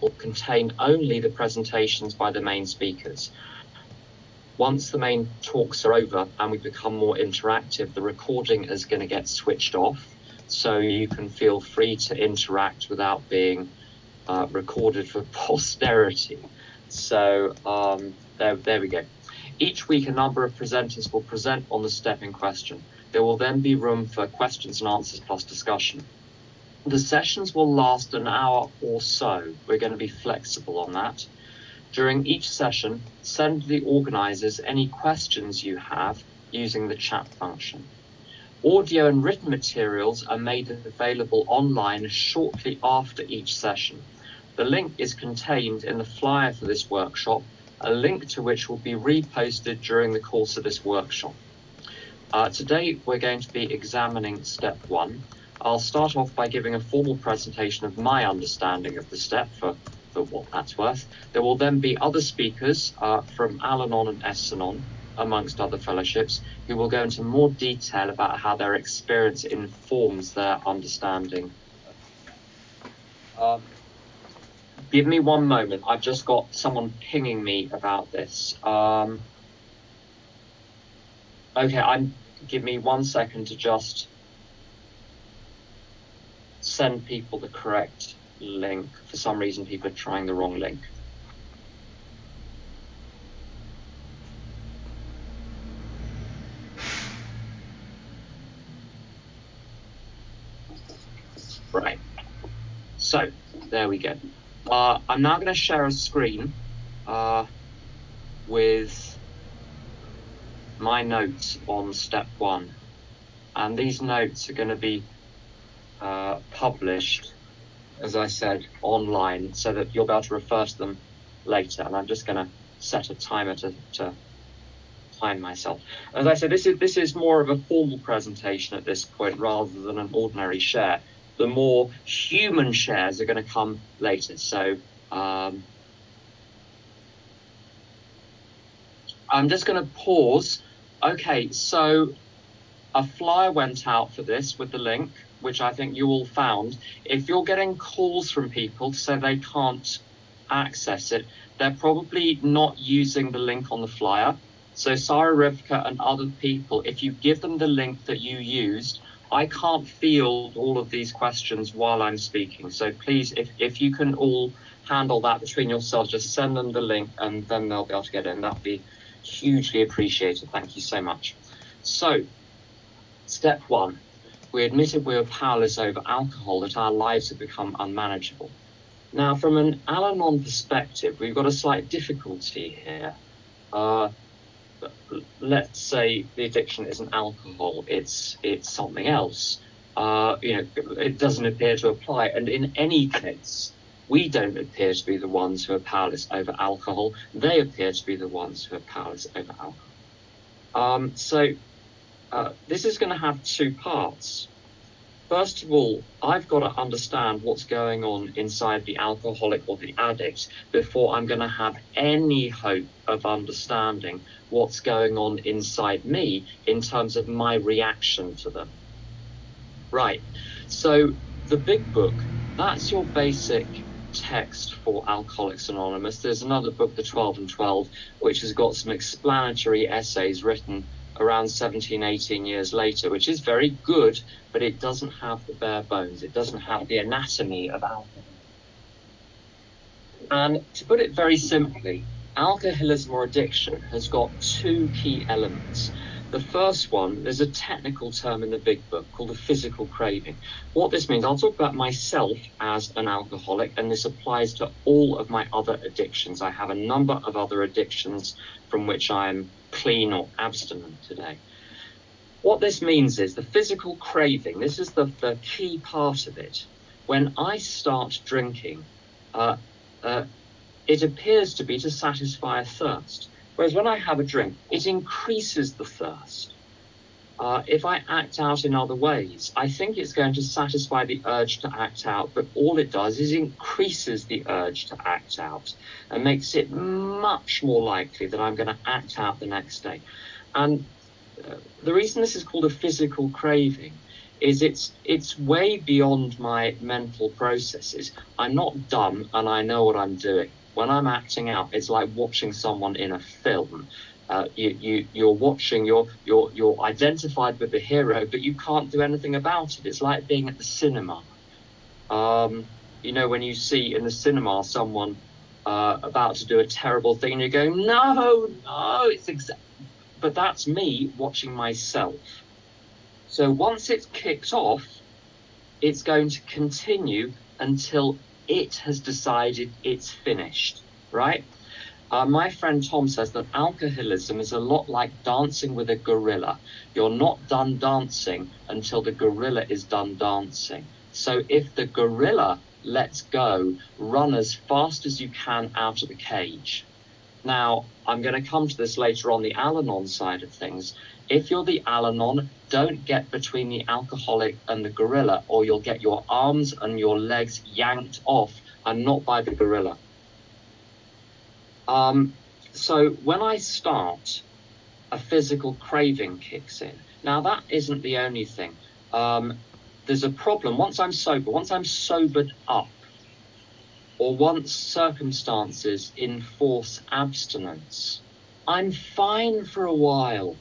will contain only the presentations by the main speakers. Once the main talks are over and we become more interactive, the recording is going to get switched off so you can feel free to interact without being uh, recorded for posterity. So um, there, there we go. Each week, a number of presenters will present on the step in question. There will then be room for questions and answers plus discussion. The sessions will last an hour or so. We're going to be flexible on that. During each session, send the organizers any questions you have using the chat function. Audio and written materials are made available online shortly after each session. The link is contained in the flyer for this workshop, a link to which will be reposted during the course of this workshop. Uh, today, we're going to be examining step one, I'll start off by giving a formal presentation of my understanding of the step for, for what that's worth. There will then be other speakers uh, from Al-Anon and S-Anon, amongst other fellowships, who will go into more detail about how their experience informs their understanding. Um, give me one moment. I've just got someone pinging me about this. Um, okay, I'm. Give me one second to just send people the correct link. For some reason, people are trying the wrong link. Right. So, there we go. Uh, I'm now going to share a screen uh, with my notes on step one. And these notes are going to be uh, published, as I said, online so that you'll be able to refer to them later. And I'm just going to set a timer to, to time myself. As I said, this is this is more of a formal presentation at this point rather than an ordinary share. The more human shares are going to come later. So um, I'm just going to pause. Okay, so a flyer went out for this with the link which I think you all found, if you're getting calls from people to say they can't access it, they're probably not using the link on the flyer. So Sarah Rivka and other people, if you give them the link that you used, I can't field all of these questions while I'm speaking. So please, if, if you can all handle that between yourselves, just send them the link and then they'll be able to get in. That'd be hugely appreciated. Thank you so much. So, step one, we admitted we were powerless over alcohol, that our lives had become unmanageable. Now, from an Al Anon perspective, we've got a slight difficulty here. Uh, let's say the addiction isn't alcohol, it's it's something else. Uh, you know, it doesn't appear to apply. And in any case, we don't appear to be the ones who are powerless over alcohol. They appear to be the ones who are powerless over alcohol. Um, so uh, this is going to have two parts. First of all, I've got to understand what's going on inside the alcoholic or the addict before I'm going to have any hope of understanding what's going on inside me in terms of my reaction to them. Right. So the big book, that's your basic text for Alcoholics Anonymous. There's another book, The 12 and 12, which has got some explanatory essays written around 17, 18 years later, which is very good, but it doesn't have the bare bones. It doesn't have the anatomy of alcohol. And to put it very simply, alcoholism or addiction has got two key elements. The first one, there's a technical term in the big book called a physical craving. What this means, I'll talk about myself as an alcoholic, and this applies to all of my other addictions. I have a number of other addictions from which I'm clean or abstinent today. What this means is the physical craving, this is the, the key part of it. When I start drinking, uh, uh, it appears to be to satisfy a thirst. Whereas when I have a drink, it increases the thirst. Uh, if I act out in other ways, I think it's going to satisfy the urge to act out, but all it does is increases the urge to act out and makes it much more likely that I'm going to act out the next day. And uh, the reason this is called a physical craving is it's it's way beyond my mental processes. I'm not dumb and I know what I'm doing. When I'm acting out, it's like watching someone in a film. Uh, you, you you're watching you're you're you're identified with the hero but you can't do anything about it. It's like being at the cinema. Um, you know when you see in the cinema someone uh, about to do a terrible thing and you're going no no it's exa-. but that's me watching myself. So once it's kicked off it's going to continue until it has decided it's finished right uh, my friend Tom says that alcoholism is a lot like dancing with a gorilla. You're not done dancing until the gorilla is done dancing. So if the gorilla lets go, run as fast as you can out of the cage. Now, I'm going to come to this later on the Al Anon side of things. If you're the Al Anon, don't get between the alcoholic and the gorilla, or you'll get your arms and your legs yanked off, and not by the gorilla. Um, so when I start, a physical craving kicks in. Now that isn't the only thing. Um, there's a problem once I'm sober, once I'm sobered up, or once circumstances enforce abstinence, I'm fine for a while.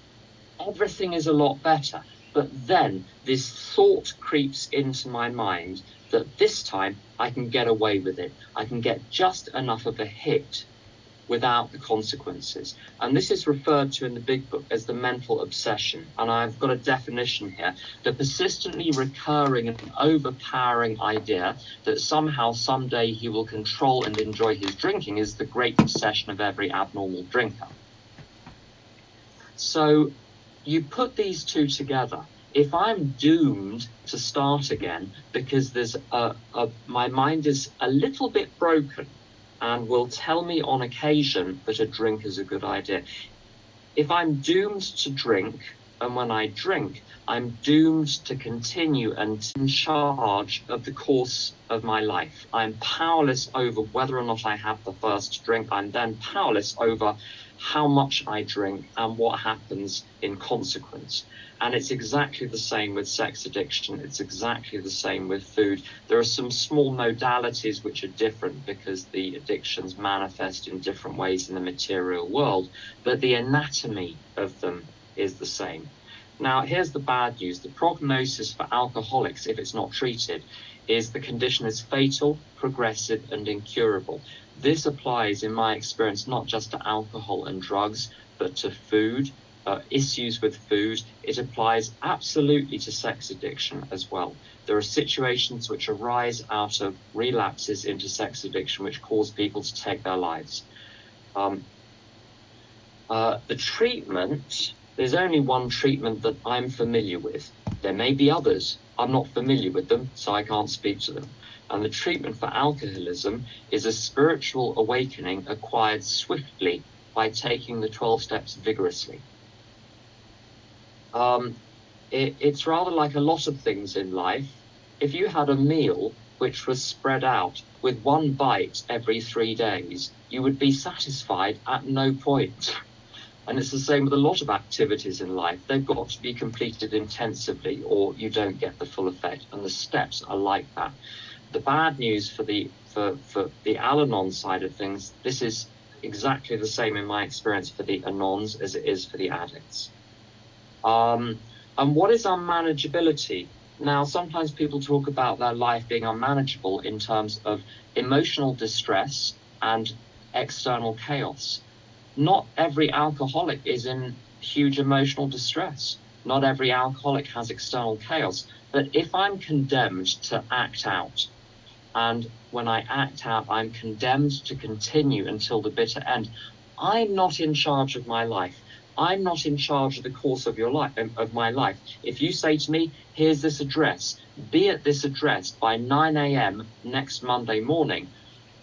Everything is a lot better. But then this thought creeps into my mind that this time I can get away with it. I can get just enough of a hit without the consequences. And this is referred to in the big book as the mental obsession. And I've got a definition here the persistently recurring and overpowering idea that somehow someday he will control and enjoy his drinking is the great obsession of every abnormal drinker. So you put these two together. If I'm doomed to start again because there's a, a my mind is a little bit broken and will tell me on occasion that a drink is a good idea. If I'm doomed to drink, and when I drink, I'm doomed to continue and in charge of the course of my life. I'm powerless over whether or not I have the first drink. I'm then powerless over how much I drink and what happens in consequence. And it's exactly the same with sex addiction. It's exactly the same with food. There are some small modalities which are different because the addictions manifest in different ways in the material world, but the anatomy of them is the same. Now, here's the bad news. The prognosis for alcoholics, if it's not treated, is the condition is fatal, progressive, and incurable. This applies, in my experience, not just to alcohol and drugs, but to food, uh, issues with food. It applies absolutely to sex addiction as well. There are situations which arise out of relapses into sex addiction which cause people to take their lives. Um, uh, the treatment, there's only one treatment that I'm familiar with. There may be others. I'm not familiar with them, so I can't speak to them. And the treatment for alcoholism is a spiritual awakening acquired swiftly by taking the 12 steps vigorously. Um, it, it's rather like a lot of things in life. If you had a meal which was spread out with one bite every three days, you would be satisfied at no point. And it's the same with a lot of activities in life. They've got to be completed intensively or you don't get the full effect. And the steps are like that. The bad news for the for, for the Al-Anon side of things, this is exactly the same in my experience for the Anons as it is for the addicts. Um, and what is unmanageability? Now, sometimes people talk about their life being unmanageable in terms of emotional distress and external chaos. Not every alcoholic is in huge emotional distress. Not every alcoholic has external chaos. But if I'm condemned to act out, and when I act out, I'm condemned to continue until the bitter end, I'm not in charge of my life. I'm not in charge of the course of your life of my life. If you say to me, here's this address, be at this address by 9 a.m. next Monday morning,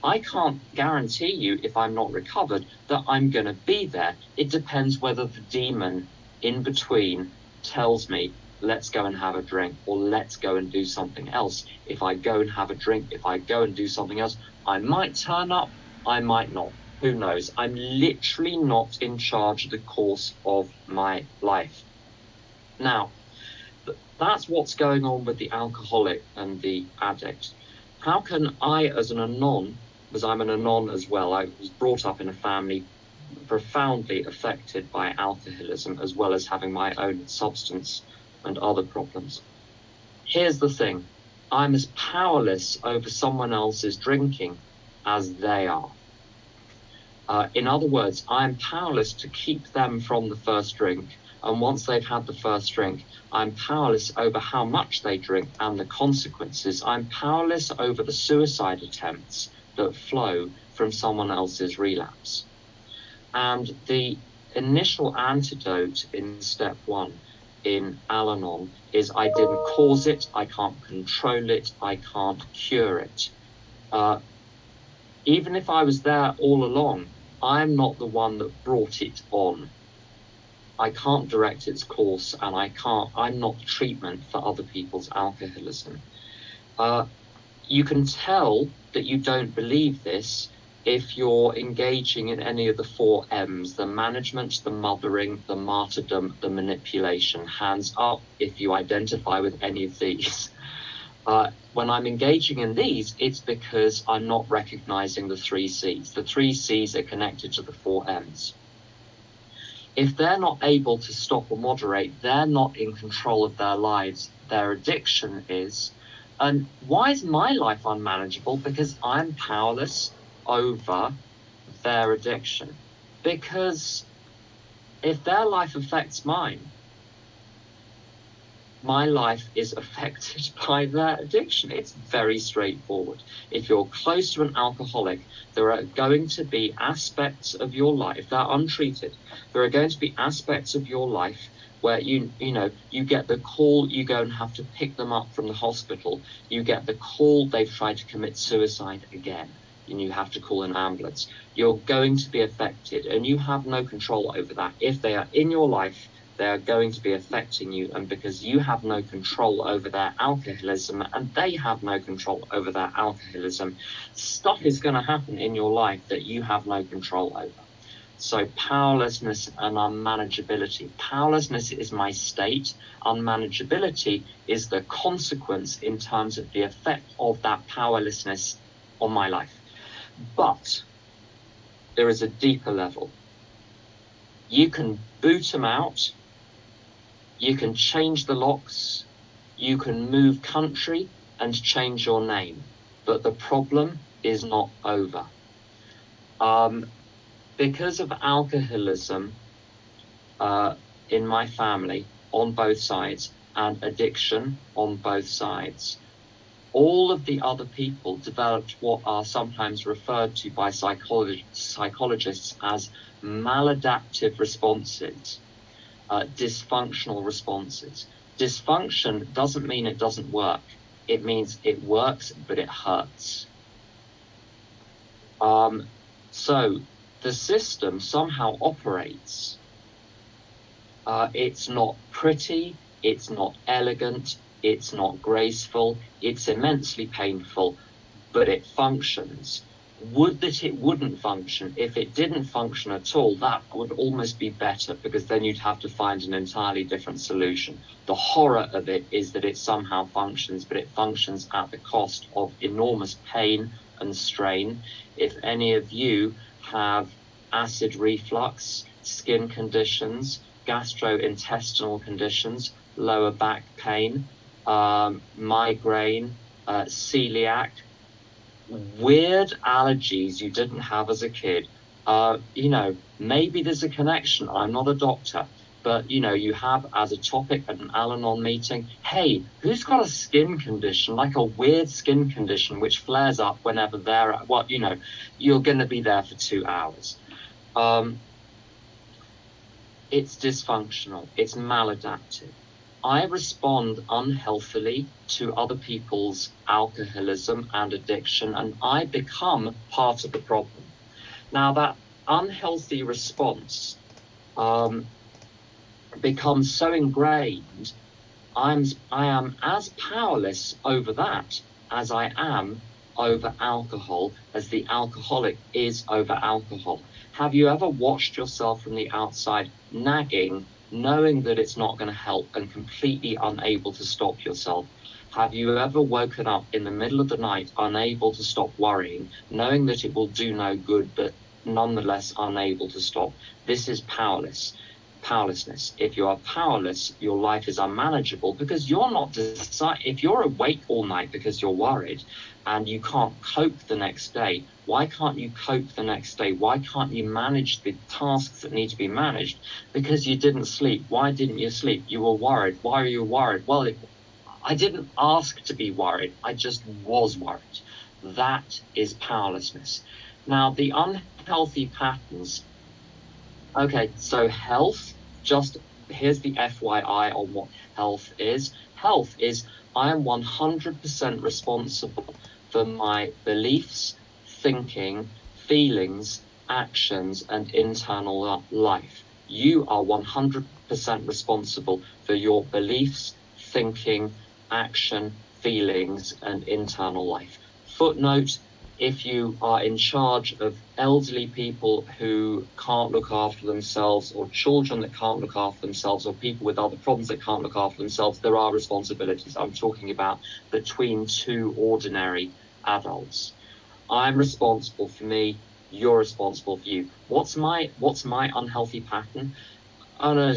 I can't guarantee you if I'm not recovered that I'm going to be there. It depends whether the demon in between tells me, let's go and have a drink or let's go and do something else. If I go and have a drink, if I go and do something else, I might turn up, I might not. Who knows? I'm literally not in charge of the course of my life. Now, That's what's going on with the alcoholic and the addict. How can I, as an anon, because I'm an anon as well, I was brought up in a family profoundly affected by alcoholism as well as having my own substance and other problems. Here's the thing I'm as powerless over someone else's drinking as they are. Uh, in other words, I'm powerless to keep them from the first drink. And once they've had the first drink, I'm powerless over how much they drink and the consequences. I'm powerless over the suicide attempts that flow from someone else's relapse. And the initial antidote in step one in Al Anon is I didn't cause it, I can't control it, I can't cure it. Uh, even if I was there all along, I'm not the one that brought it on. I can't direct its course and I can't, I'm not treatment for other people's alcoholism. Uh, you can tell that you don't believe this if you're engaging in any of the four M's the management, the mothering, the martyrdom, the manipulation. Hands up if you identify with any of these. Uh, when I'm engaging in these, it's because I'm not recognizing the three C's. The three C's are connected to the four M's. If they're not able to stop or moderate, they're not in control of their lives. Their addiction is. And why is my life unmanageable? Because I'm powerless over their addiction. Because if their life affects mine, my life is affected by their addiction. It's very straightforward. If you're close to an alcoholic, there are going to be aspects of your life, if they're untreated, there are going to be aspects of your life where you you know you get the call you go and have to pick them up from the hospital you get the call they've tried to commit suicide again and you have to call an ambulance, you're going to be affected and you have no control over that. If they are in your life, they are going to be affecting you. And because you have no control over their alcoholism and they have no control over their alcoholism, stuff is going to happen in your life that you have no control over. So powerlessness and unmanageability. Powerlessness is my state. Unmanageability is the consequence in terms of the effect of that powerlessness on my life. But there is a deeper level. You can boot them out, you can change the locks, you can move country and change your name, but the problem is not over. Um, because of alcoholism uh, in my family on both sides and addiction on both sides, all of the other people developed what are sometimes referred to by psychologists as maladaptive responses, uh, dysfunctional responses. Dysfunction doesn't mean it doesn't work. It means it works, but it hurts. Um, so the system somehow operates. Uh, it's not pretty, it's not elegant, it's not graceful, it's immensely painful, but it functions. Would that it wouldn't function. If it didn't function at all, that would almost be better because then you'd have to find an entirely different solution. The horror of it is that it somehow functions, but it functions at the cost of enormous pain and strain. If any of you have acid reflux, skin conditions, gastrointestinal conditions, lower back pain, um, migraine, uh, celiac, weird allergies you didn't have as a kid. You know, maybe there's a connection. I'm not a doctor, but you know, you have as a topic at an Al Anon meeting, hey, who's got a skin condition, like a weird skin condition which flares up whenever they're at what, you know, you're going to be there for two hours. Um, it's dysfunctional, it's maladaptive. I respond unhealthily to other people's alcoholism and addiction, and I become part of the problem. Now, that unhealthy response um, becomes so ingrained, I'm, I am as powerless over that as I am over alcohol, as the alcoholic is over alcohol. Have you ever watched yourself from the outside nagging knowing that it's not going to help and completely unable to stop yourself. Have you ever woken up in the middle of the night unable to stop worrying, knowing that it will do no good, but nonetheless unable to stop? This is powerless powerlessness. If you are powerless, your life is unmanageable because you're not. If you're awake all night because you're worried and you can't cope the next day, why can't you cope the next day? Why can't you manage the tasks that need to be managed? Because you didn't sleep. Why didn't you sleep? You were worried. Why are you worried? Well, I didn't ask to be worried. I just was worried. That is powerlessness. Now, the unhealthy patterns. Okay, so health just here's the FYI on what health is. Health is I am 100% responsible for my beliefs, thinking, feelings, actions, and internal life. You are 100% responsible for your beliefs, thinking, action, feelings, and internal life. Footnote if you are in charge of elderly people who can't look after themselves or children that can't look after themselves or people with other problems that can't look after themselves, there are responsibilities. I'm talking about between two ordinary adults. I'm responsible for me, you're responsible for you. What's my what's my unhealthy pattern? Oh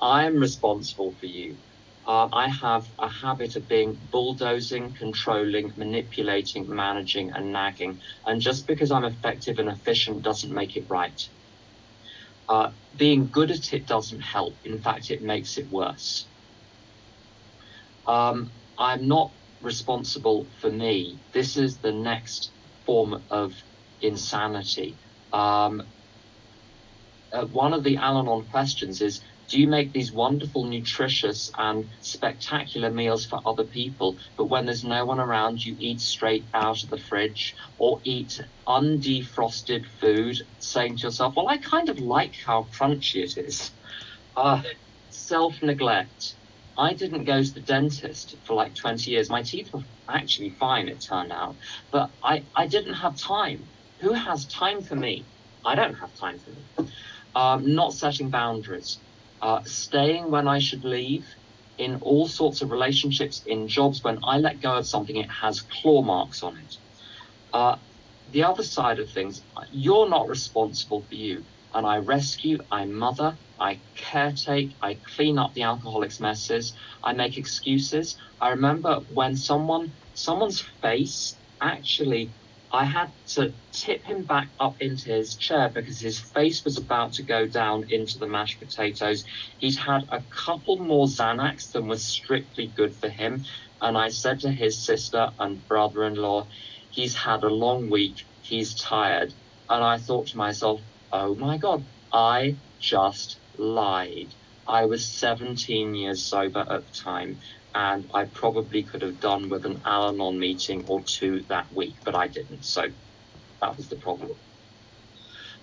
I'm responsible for you uh, I have a habit of being bulldozing, controlling, manipulating, managing, and nagging. And just because I'm effective and efficient doesn't make it right. Uh, being good at it doesn't help. In fact, it makes it worse. Um, I'm not responsible for me. This is the next form of insanity. Um, uh, one of the Al Anon questions is you make these wonderful, nutritious, and spectacular meals for other people, but when there's no one around, you eat straight out of the fridge or eat undefrosted food, saying to yourself, Well, I kind of like how crunchy it is? Uh, Self neglect. I didn't go to the dentist for like 20 years. My teeth were actually fine, it turned out, but I, I didn't have time. Who has time for me? I don't have time for me. Um, not setting boundaries uh, staying when I should leave, in all sorts of relationships, in jobs, when I let go of something, it has claw marks on it. Uh, the other side of things, you're not responsible for you. And I rescue, I mother, I caretake, I clean up the alcoholic's messes, I make excuses. I remember when someone, someone's face actually I had to tip him back up into his chair because his face was about to go down into the mashed potatoes. He's had a couple more Xanax than was strictly good for him. And I said to his sister and brother in law, he's had a long week, he's tired. And I thought to myself, oh my God, I just lied. I was 17 years sober at the time and I probably could have done with an Al Anon meeting or two that week, but I didn't. So that was the problem.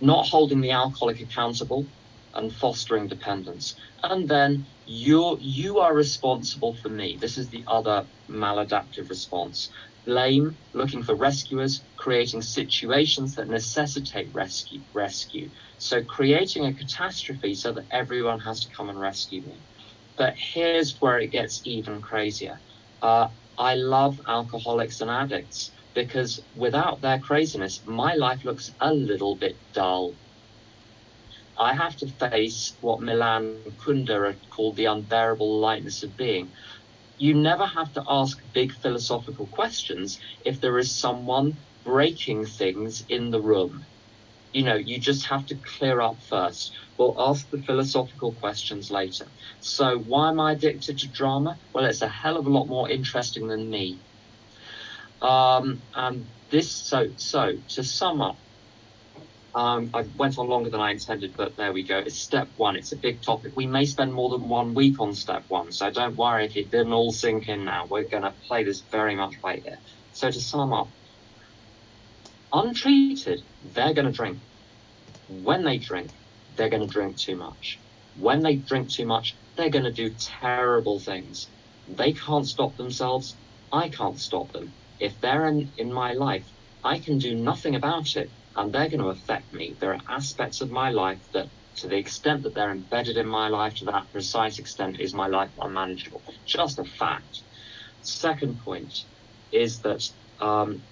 Not holding the alcoholic accountable and fostering dependence. And then you you are responsible for me. This is the other maladaptive response. Blame, looking for rescuers, creating situations that necessitate rescue rescue. So creating a catastrophe so that everyone has to come and rescue me. But here's where it gets even crazier. Uh, I love alcoholics and addicts because without their craziness, my life looks a little bit dull. I have to face what Milan Kundera called the unbearable lightness of being. You never have to ask big philosophical questions if there is someone breaking things in the room you know, you just have to clear up first. We'll ask the philosophical questions later. So, why am I addicted to drama? Well, it's a hell of a lot more interesting than me. Um, and this, so, so to sum up, um, I went on longer than I intended, but there we go. It's step one. It's a big topic. We may spend more than one week on step one, so don't worry if it didn't all sink in now. We're going to play this very much by ear. So to sum up, Untreated, they're going to drink. When they drink, they're going to drink too much. When they drink too much, they're going to do terrible things. They can't stop themselves. I can't stop them. If they're in, in my life, I can do nothing about it and they're going to affect me. There are aspects of my life that To the extent that they're embedded in my life, to that precise extent, is my life unmanageable. Just a fact. Second point is that um,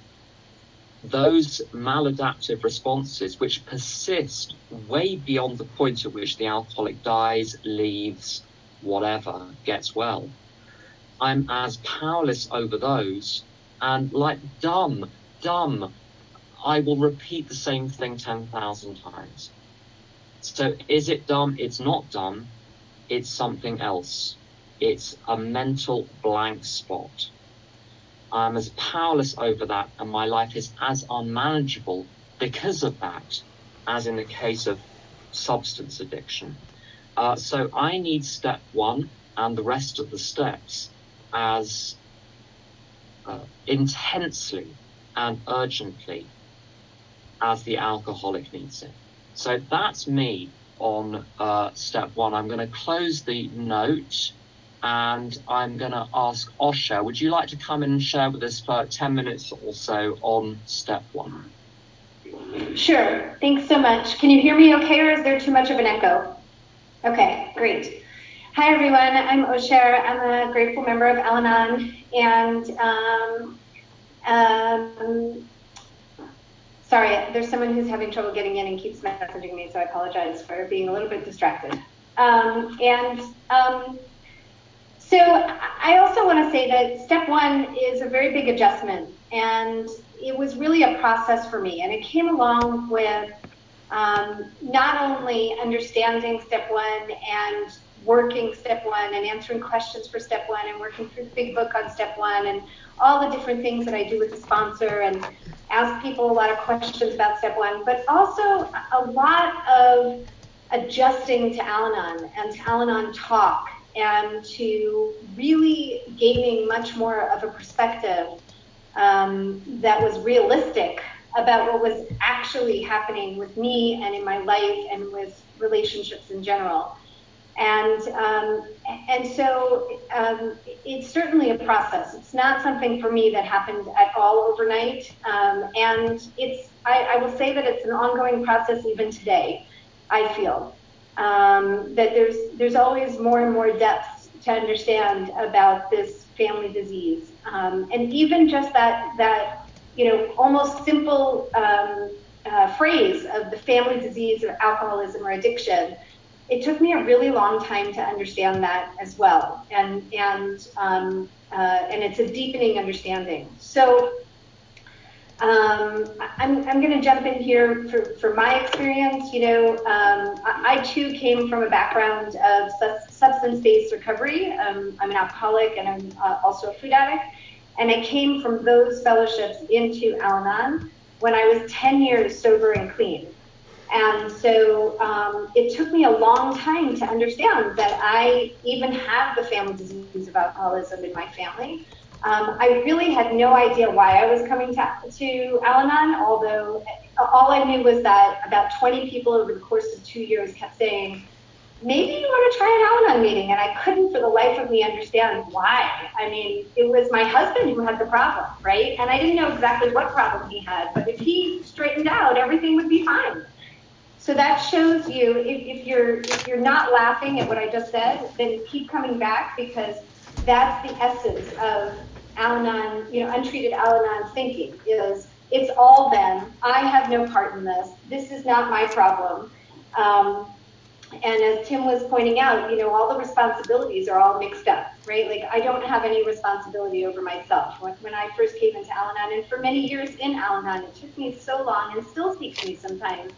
those maladaptive responses which persist way beyond the point at which the alcoholic dies, leaves, whatever, gets well. I'm as powerless over those and like dumb, dumb, I will repeat the same thing 10,000 times. So is it dumb? It's not dumb. It's something else. It's a mental blank spot. I'm as powerless over that, and my life is as unmanageable because of that, as in the case of substance addiction. Uh, so I need step one and the rest of the steps as uh, intensely and urgently as the alcoholic needs it. So that's me on uh, step one. I'm going to close the note and I'm going to ask Osher, would you like to come and share with us for 10 minutes or so on step one? Sure. Thanks so much. Can you hear me okay, or is there too much of an echo? Okay, great. Hi, everyone. I'm Osher. I'm a grateful member of Al Anon, and um, um, sorry, there's someone who's having trouble getting in and keeps messaging me, so I apologize for being a little bit distracted. Um, and um, so I also want to say that step one is a very big adjustment, and it was really a process for me. And it came along with um, not only understanding step one and working step one and answering questions for step one and working through the big book on step one and all the different things that I do with the sponsor and ask people a lot of questions about step one, but also a lot of adjusting to Al Anon and to Al Anon talk and to really gaining much more of a perspective um, that was realistic about what was actually happening with me and in my life and with relationships in general. And um, and so um, it's certainly a process. It's not something for me that happened at all overnight. Um, and it's I, I, will say that it's an ongoing process even today. I feel um, that there's there's always more and more depths to understand about this family disease, um, and even just that that you know almost simple um, uh, phrase of the family disease of alcoholism or addiction. It took me a really long time to understand that as well, and and um, uh, and it's a deepening understanding. So um, I'm, I'm going to jump in here for, for my experience. You know, um, I, I, too came from a background of su- substance based recovery. Um, I'm an alcoholic and I'm uh, also a food addict. And I came from those fellowships into Al Anon when I was 10 years sober and clean. And so um, it took me a long time to understand that I even have the family disease of alcoholism in my family. Um, I really had no idea why I was coming to, to Al Anon, although all I knew was that about 20 people over the course of two years kept saying, maybe you want to try an Al Anon meeting. And I couldn't for the life of me understand why. I mean, it was my husband who had the problem, right? And I didn't know exactly what problem he had, but if he straightened out, everything would be fine. So that shows you if, if you're if you're not laughing at what I just said, then keep coming back because that's the essence of Al-Anon, you know, untreated Al-Anon thinking is it's all them. I have no part in this. This is not my problem. Um, and as Tim was pointing out, you know, all the responsibilities are all mixed up, right? Like I don't have any responsibility over myself. When, when I first came into Al-Anon, and for many years in Al-Anon, it took me so long, and still takes me sometimes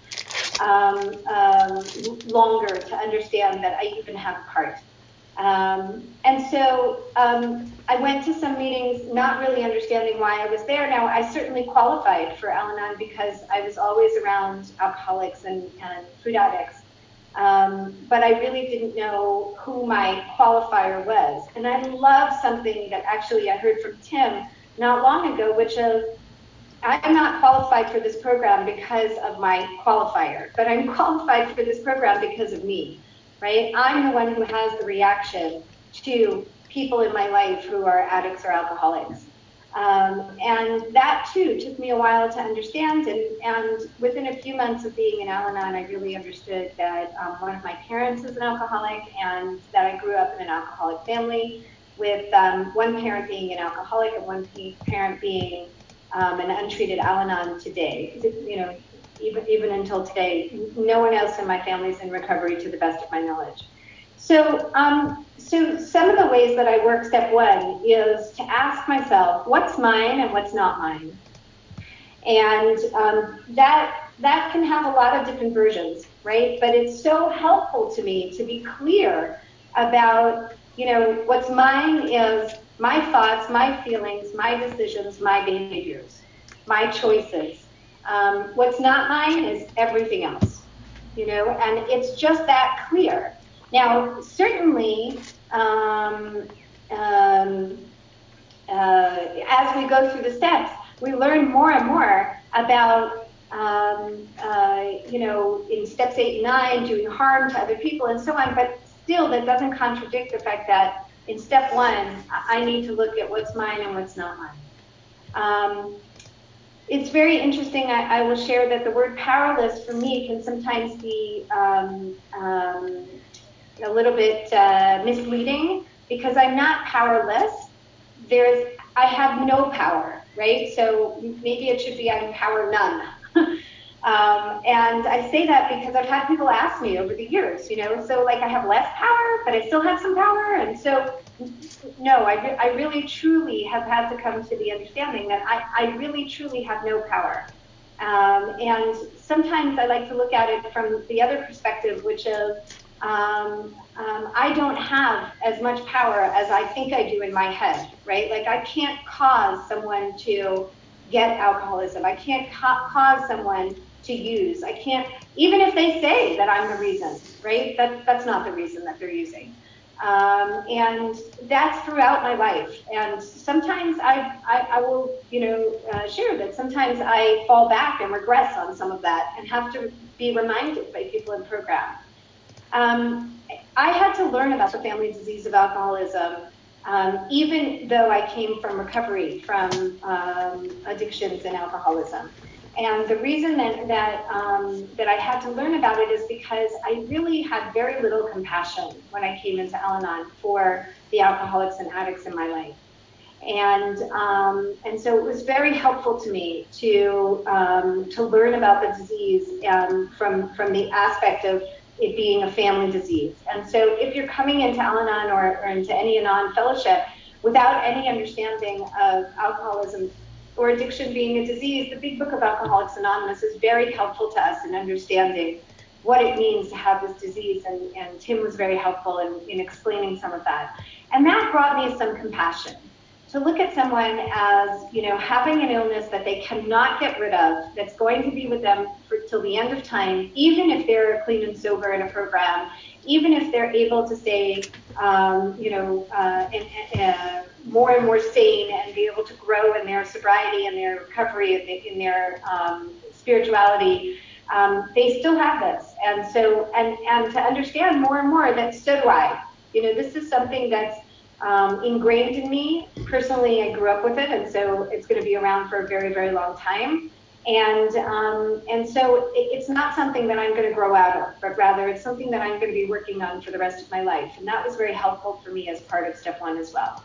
um, um, longer to understand that I even have a part. Um, and so um, I went to some meetings not really understanding why I was there. Now, I certainly qualified for Al Anon because I was always around alcoholics and, and food addicts. Um, but I really didn't know who my qualifier was. And I love something that actually I heard from Tim not long ago, which is I'm not qualified for this program because of my qualifier, but I'm qualified for this program because of me right? I'm the one who has the reaction to people in my life who are addicts or alcoholics. Um, and that too took me a while to understand. And, and within a few months of being in Al Anon, I really understood that um, one of my parents is an alcoholic and that I grew up in an alcoholic family with um, one parent being an alcoholic and one parent being um, an untreated Al Anon today. You know, even, even until today, no one else in my family is in recovery to the best of my knowledge. So, um, so some of the ways that I work step one is to ask myself, what's mine and what's not mine? And um, that that can have a lot of different versions, right? But it's so helpful to me to be clear about, you know, what's mine is my thoughts, my feelings, my decisions, my behaviors, my choices. Um, what's not mine is everything else, you know, and it's just that clear. Now, certainly, um, um, uh, as we go through the steps, we learn more and more about, um, uh, you know, in steps eight and nine, doing harm to other people and so on. But still, that doesn't contradict the fact that in step one, I need to look at what's mine and what's not mine. It's very interesting. I, I, will share that the word powerless for me can sometimes be um, um, a little bit uh, misleading because I'm not powerless. There's I have no power, right? So maybe it should be I'm power none. um, and I say that because I've had people ask me over the years, you know, so like I have less power, but I still have some power. And so, no, I, I really truly have had to come to the understanding that I, I really truly have no power. Um, and sometimes I like to look at it from the other perspective, which is um, um, I don't have as much power as I think I do in my head, right? Like I can't cause someone to get alcoholism. I can't ca- cause someone to use. I can't, even if they say that I'm the reason, right? That, that's not the reason that they're using. Um, and that's throughout my life. And sometimes I, I, I will, you know, uh, share that sometimes I fall back and regress on some of that and have to be reminded by people in program. Um, I had to learn about the family disease of alcoholism, um, even though I came from recovery from um, addictions and alcoholism. And the reason that that, um, that I had to learn about it is because I really had very little compassion when I came into Al-Anon for the alcoholics and addicts in my life. And um, and so it was very helpful to me to um, to learn about the disease um, from from the aspect of it being a family disease. And so if you're coming into Al-Anon or, or into any Anon fellowship without any understanding of alcoholism or addiction being a disease, the Big Book of Alcoholics Anonymous is very helpful to us in understanding what it means to have this disease. And, and Tim was very helpful in, in explaining some of that. And that brought me some compassion to look at someone as, you know, having an illness that they cannot get rid of, that's going to be with them for till the end of time, even if they're clean and sober in a program, even if they're able to say, um, you know, uh, in, uh, more and more sane and be able to grow in their sobriety and their recovery in, in their um, spirituality. Um, they still have this, and so and and to understand more and more that so do I. You know, this is something that's um, ingrained in me. Personally, I grew up with it, and so it's going to be around for a very, very long time. And um, and so it, it's not something that I'm going to grow out of, but rather it's something that I'm going to be working on for the rest of my life. And that was very helpful for me as part of step one as well.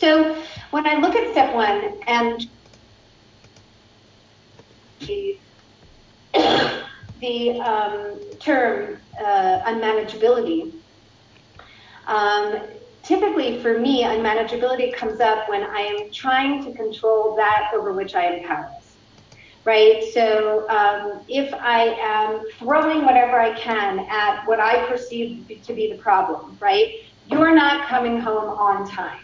So when I look at step one and the, the um, term uh, unmanageability, um, typically for me, unmanageability comes up when I am trying to control that over which I am powerless. Right? So um, if I am throwing whatever I can at what I perceive to be the problem, right? You're not coming home on time,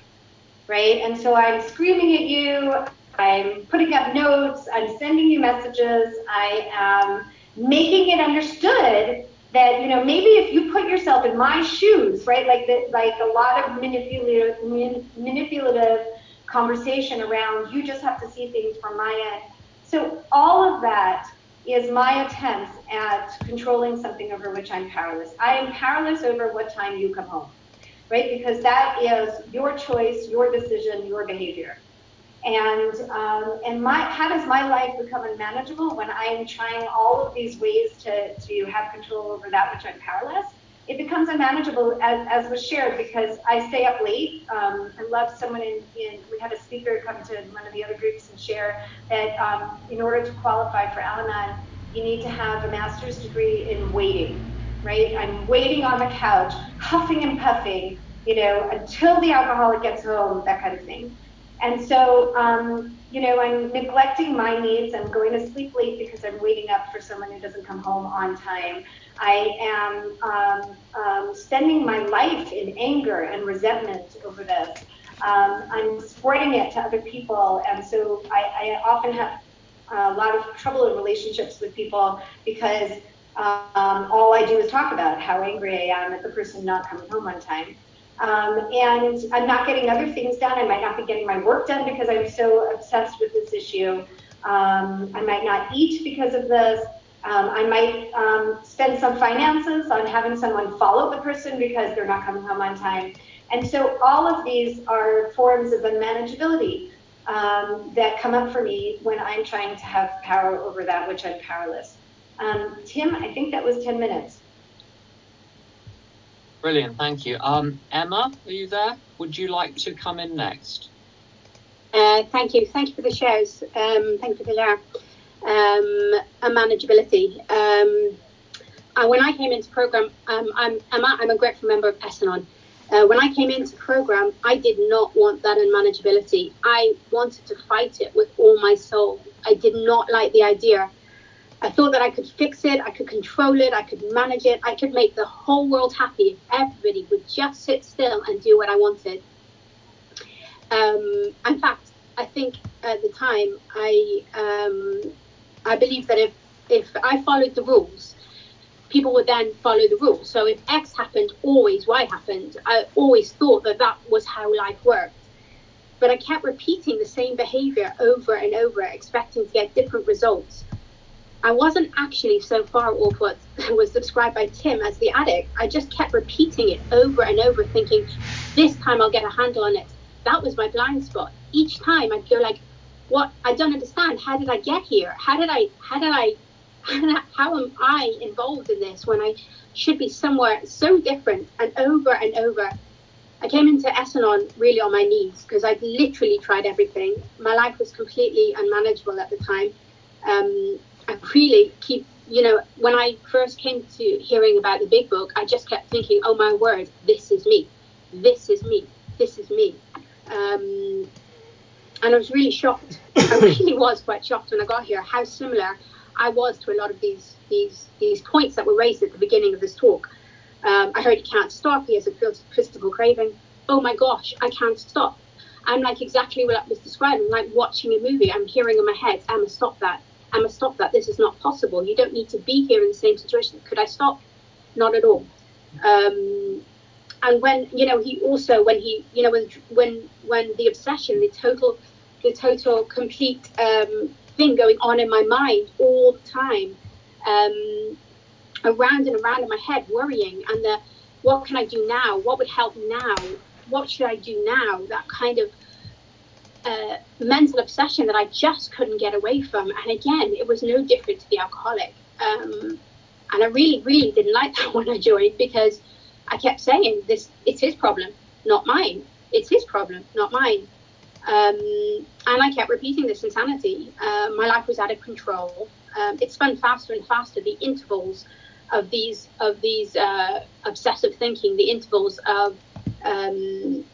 right? And so I'm screaming at you, I'm putting up notes, I'm sending you messages, I am making it understood that you know maybe if you put yourself in my shoes right like that like a lot of manipulative manipulative conversation around you just have to see things from my end. So all of that is my attempts at controlling something over which i'm powerless. I am powerless over what time you come home right because that is your choice your decision your behavior And um, and my how does my life become unmanageable when I am trying all of these ways to to have control over that which I'm powerless? It becomes unmanageable as, as was shared because I stay up late. Um, I love someone in, in we had a speaker come to one of the other groups and share that um, in order to qualify for Al-Anon, you need to have a master's degree in waiting, right? I'm waiting on the couch, huffing and puffing, you know, until the alcoholic gets home, that kind of thing. And so, um, you know, I'm neglecting my needs. I'm going to sleep late because I'm waiting up for someone who doesn't come home on time. I am um, um, spending my life in anger and resentment over this. Um, I'm spreading it to other people. And so I, I often have a lot of trouble in relationships with people because um, all I do is talk about how angry I am at the person not coming home on time. Um, and I'm not getting other things done. I might not be getting my work done because I'm so obsessed with this issue. Um, I might not eat because of this. Um, I might um, spend some finances on having someone follow the person because they're not coming home on time. And so all of these are forms of unmanageability um, that come up for me when I'm trying to have power over that which I'm powerless. Um, Tim, I think that was 10 minutes. Brilliant, thank you. Um, Emma, are you there? Would you like to come in next? Uh, thank you. Thank you for the shows. Um, thank you for the share. Um, and manageability. Um, uh, when I came into program, um, I'm, Emma, I'm a grateful member of S-Anon. Uh, when I came into program, I did not want that unmanageability. I wanted to fight it with all my soul. I did not like the idea I thought that I could fix it, I could control it, I could manage it, I could make the whole world happy if everybody would just sit still and do what I wanted. Um, in fact, I think at the time I um, I believed that if if I followed the rules, people would then follow the rules. So if X happened, always Y happened. I always thought that that was how life worked. But I kept repeating the same behavior over and over, expecting to get different results. I wasn't actually so far off what was described by Tim as the addict. I just kept repeating it over and over, thinking, this time I'll get a handle on it. That was my blind spot. Each time I'd go like, what? I don't understand. How did I get here? How did I, how did I, how am I involved in this when I should be somewhere so different and over and over? I came into S-Anon really on my knees because I'd literally tried everything. My life was completely unmanageable at the time. Um, I really keep, you know, when I first came to hearing about the big book, I just kept thinking, oh my word, this is me. This is me. This is me. Um, and I was really shocked. I really was quite shocked when I got here how similar I was to a lot of these these these points that were raised at the beginning of this talk. Um, I heard you can't stop. He has a physical craving. Oh my gosh, I can't stop. I'm like exactly what I was describing, like watching a movie. I'm hearing in my head, Emma, stop that. Emma, stop that. This is not possible. You don't need to be here in the same situation. Could I stop? Not at all. Um, and when you know he also when he you know when when when the obsession, the total, the total complete um, thing going on in my mind all the time, um, around and around in my head, worrying, and the what can I do now? What would help now? What should I do now? That kind of uh, mental obsession that I just couldn't get away from. And again, it was no different to the alcoholic. Um, and I really, really didn't like that when I joined because I kept saying this, it's his problem, not mine. It's his problem, not mine. Um, and I kept repeating this insanity. Uh, my life was out of control. Um, it spun faster and faster. The intervals of these of these uh, obsessive thinking, the intervals of um,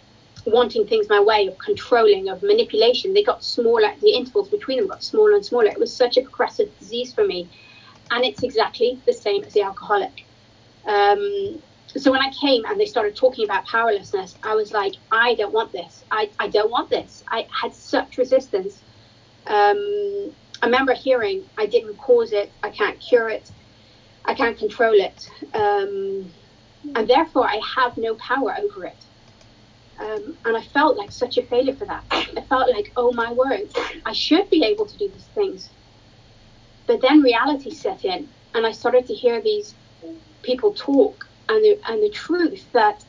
wanting things my way, of controlling, of manipulation, they got smaller. The intervals between them got smaller and smaller. It was such a progressive disease for me, and it's exactly the same as the alcoholic. Um, so when I came and they started talking about powerlessness, I was like, I don't want this. I, I don't want this. I had such resistance. Um, I remember hearing, I didn't cause it, I can't cure it, I can't control it, um, and therefore I have no power over it. Um, and I felt like such a failure for that. I felt like, oh my word, I should be able to do these things. But then reality set in, and I started to hear these people talk, and the, and the truth that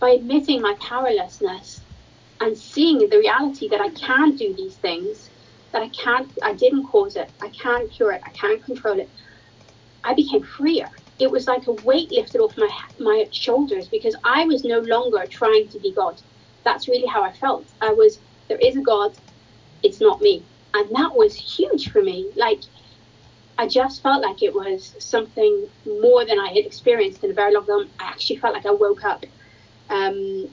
by admitting my powerlessness, and seeing the reality that I can do these things, that I can't, I didn't cause it, I can't cure it, I can't control it, I became freer. It was like a weight lifted off my my shoulders because I was no longer trying to be God. That's really how I felt. I was there is a God, it's not me, and that was huge for me. Like I just felt like it was something more than I had experienced in a very long time. I actually felt like I woke up. Um,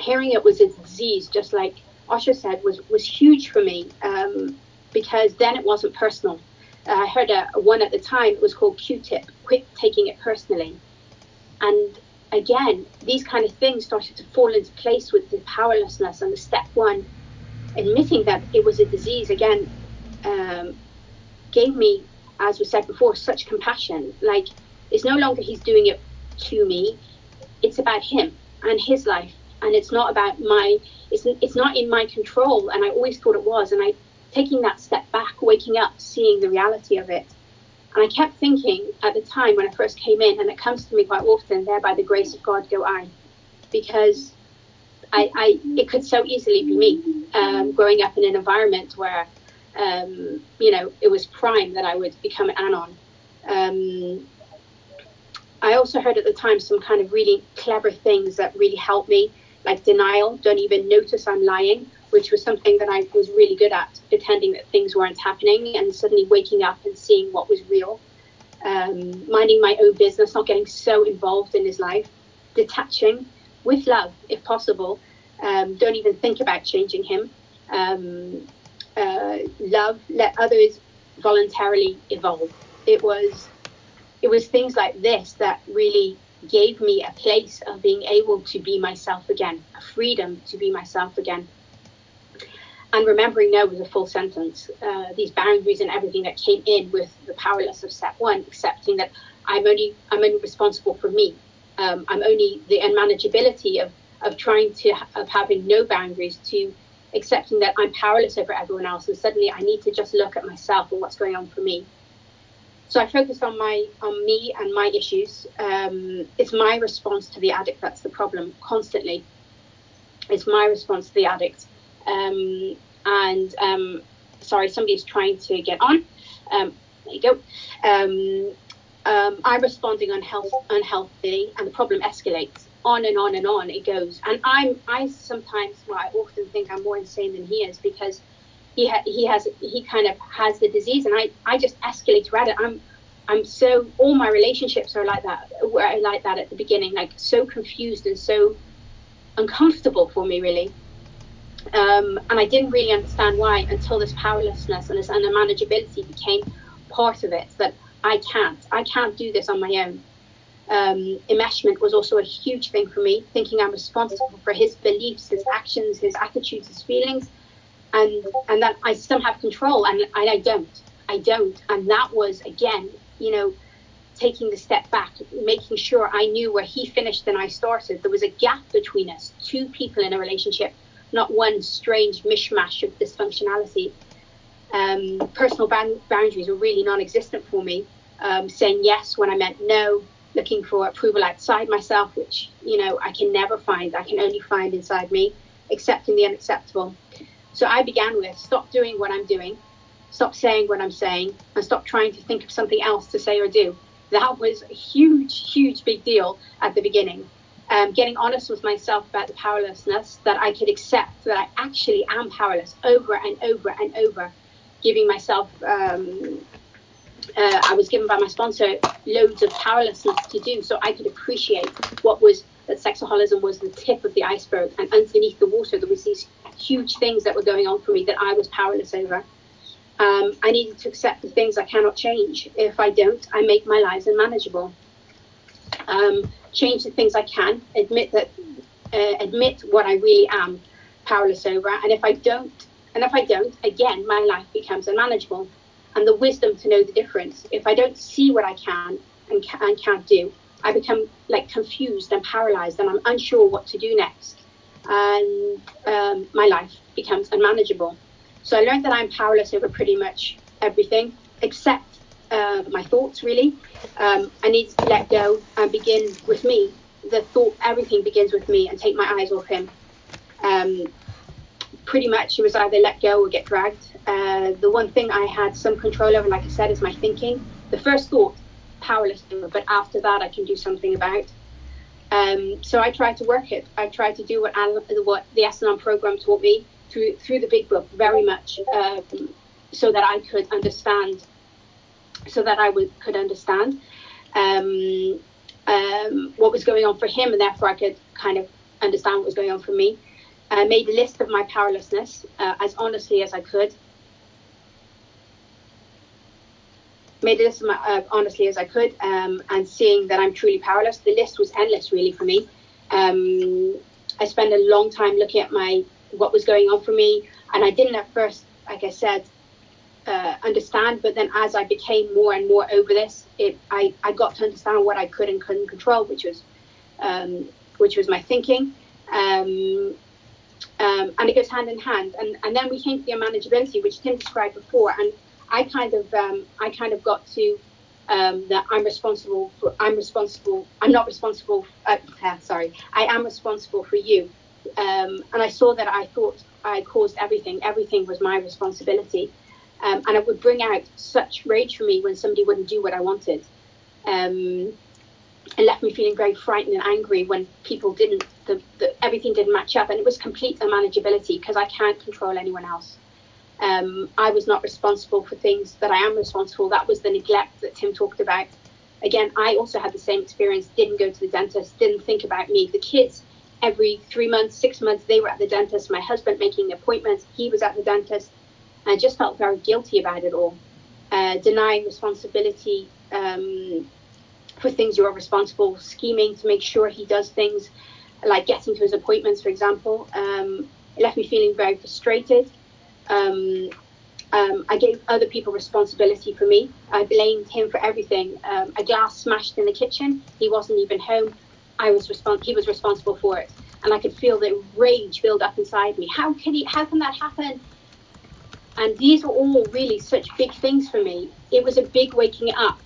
hearing it was a disease, just like Osher said, was was huge for me um, because then it wasn't personal. I heard a, one at the time. It was called Q-tip. Quit taking it personally. And again, these kind of things started to fall into place with the powerlessness and the step one, admitting that it was a disease. Again, um, gave me, as was said before, such compassion. Like it's no longer he's doing it to me. It's about him and his life and it's not about my it's it's not in my control and i always thought it was and i taking that step back waking up seeing the reality of it. And i kept thinking at the time when i first came in and it comes to me quite often there by the grace of god go i. Because i, I it could so easily be me um, growing up in an environment where um, you know it was prime that i would become an anon. Um, I also heard at the time some kind of really clever things that really helped me like denial, don't even notice I'm lying, which was something that I was really good at, pretending that things weren't happening and suddenly waking up and seeing what was real. Um, minding my own business, not getting so involved in his life, detaching with love, if possible. Um, don't even think about changing him. Um, uh, love, let others voluntarily evolve. It was, it was things like this that really gave me a place of being able to be myself again, a freedom to be myself again. And remembering no was a full sentence. Uh, these boundaries and everything that came in with the powerless of step one, accepting that I'm only I'm only responsible for me. Um, I'm only the unmanageability of of trying to of having no boundaries to accepting that I'm powerless over everyone else, and suddenly I need to just look at myself and what's going on for me. So I focus on my on me and my issues. Um, it's my response to the addict that's the problem constantly. It's my response to the addict. Um, and um, sorry, somebody's trying to get on. Um, there you go. Um, um, I'm responding unhealth, unhealthily, and the problem escalates on and on and on. It goes, and I'm I sometimes, well, I often think I'm more insane than he is because he ha- he has he kind of has the disease, and I I just escalate around it. I'm I'm so all my relationships are like that were like that at the beginning, like so confused and so uncomfortable for me really. Um, and I didn't really understand why until this powerlessness and this unmanageability became part of it. That I can't, I can't do this on my own. Um, enmeshment was also a huge thing for me, thinking I'm responsible for his beliefs, his actions, his attitudes, his feelings, and and that I still have control, and, and I don't. I don't. And that was again, you know, taking the step back, making sure I knew where he finished and I started. There was a gap between us, two people in a relationship, not one strange mishmash of dysfunctionality. Um, personal boundaries were really non-existent for me. Um, saying yes when I meant no, looking for approval outside myself, which you know I can never find. I can only find inside me. Accepting the unacceptable. So I began with stop doing what I'm doing, stop saying what I'm saying, and stop trying to think of something else to say or do. That was a huge, huge big deal at the beginning. Um, getting honest with myself about the powerlessness, that I could accept that I actually am powerless over and over and over, giving myself, um, uh, I was given by my sponsor loads of powerlessness to do so I could appreciate what was that sexaholism was the tip of the iceberg and underneath the water there was these huge things that were going on for me that I was powerless over. Um, I needed to accept the things I cannot change. If I don't, I make my lives unmanageable. Um, change the things I can. Admit that, uh, admit what I really am powerless over. And if I don't, and if I don't, again, my life becomes unmanageable. And the wisdom to know the difference. If I don't see what I can and, ca- and can't do, I become like confused and paralyzed, and I'm unsure what to do next and um, my life becomes unmanageable. So I learned that I'm powerless over pretty much everything except uh, my thoughts, really. Um, I need to let go and begin with me. The thought, everything begins with me and take my eyes off him. Um, pretty much it was either let go or get dragged. Uh, the one thing I had some control over, like I said, is my thinking. The first thought, powerless, but after that, I can do something about. Um, so I tried to work it. I tried to do what, what the S-Anon program taught me through through the big book very much, um, so that I could understand, so that I would, could understand um, um, what was going on for him, and therefore I could kind of understand what was going on for me. I made a list of my powerlessness uh, as honestly as I could. Made a list of my, uh, honestly as I could, um, and seeing that I'm truly powerless. The list was endless, really, for me. Um, I spent a long time looking at my what was going on for me, and I didn't at first, like I said, uh, understand. But then, as I became more and more over this, it I, I got to understand what I could and couldn't control, which was um, which was my thinking. Um, um, and it goes hand in hand. And, and then we came to the unmanageability, which Tim described before. And I kind of um, I kind of got to um, that I'm responsible for I'm responsible I'm not responsible uh, sorry I am responsible for you um, and I saw that I thought I caused everything everything was my responsibility um, and it would bring out such rage for me when somebody wouldn't do what I wanted. Um, and left me feeling very frightened and angry when people didn't the, the everything didn't match up and it was complete unmanageability because I can't control anyone else. Um, I was not responsible for things that I am responsible. That was the neglect that Tim talked about. Again I also had the same experience didn't go to the dentist didn't think about me. The kids every three months six months they were at the dentist. My husband making appointments he was at the dentist I just felt very guilty about it all uh, denying responsibility um, for things you are responsible, scheming to make sure he does things like getting to his appointments, for example. Um, it left me feeling very frustrated. Um, um, I gave other people responsibility for me. I blamed him for everything. Um, a glass smashed in the kitchen. He wasn't even home. I was respons- He was responsible for it, and I could feel the rage build up inside me. How can he? How can that happen? And these were all really such big things for me. It was a big waking up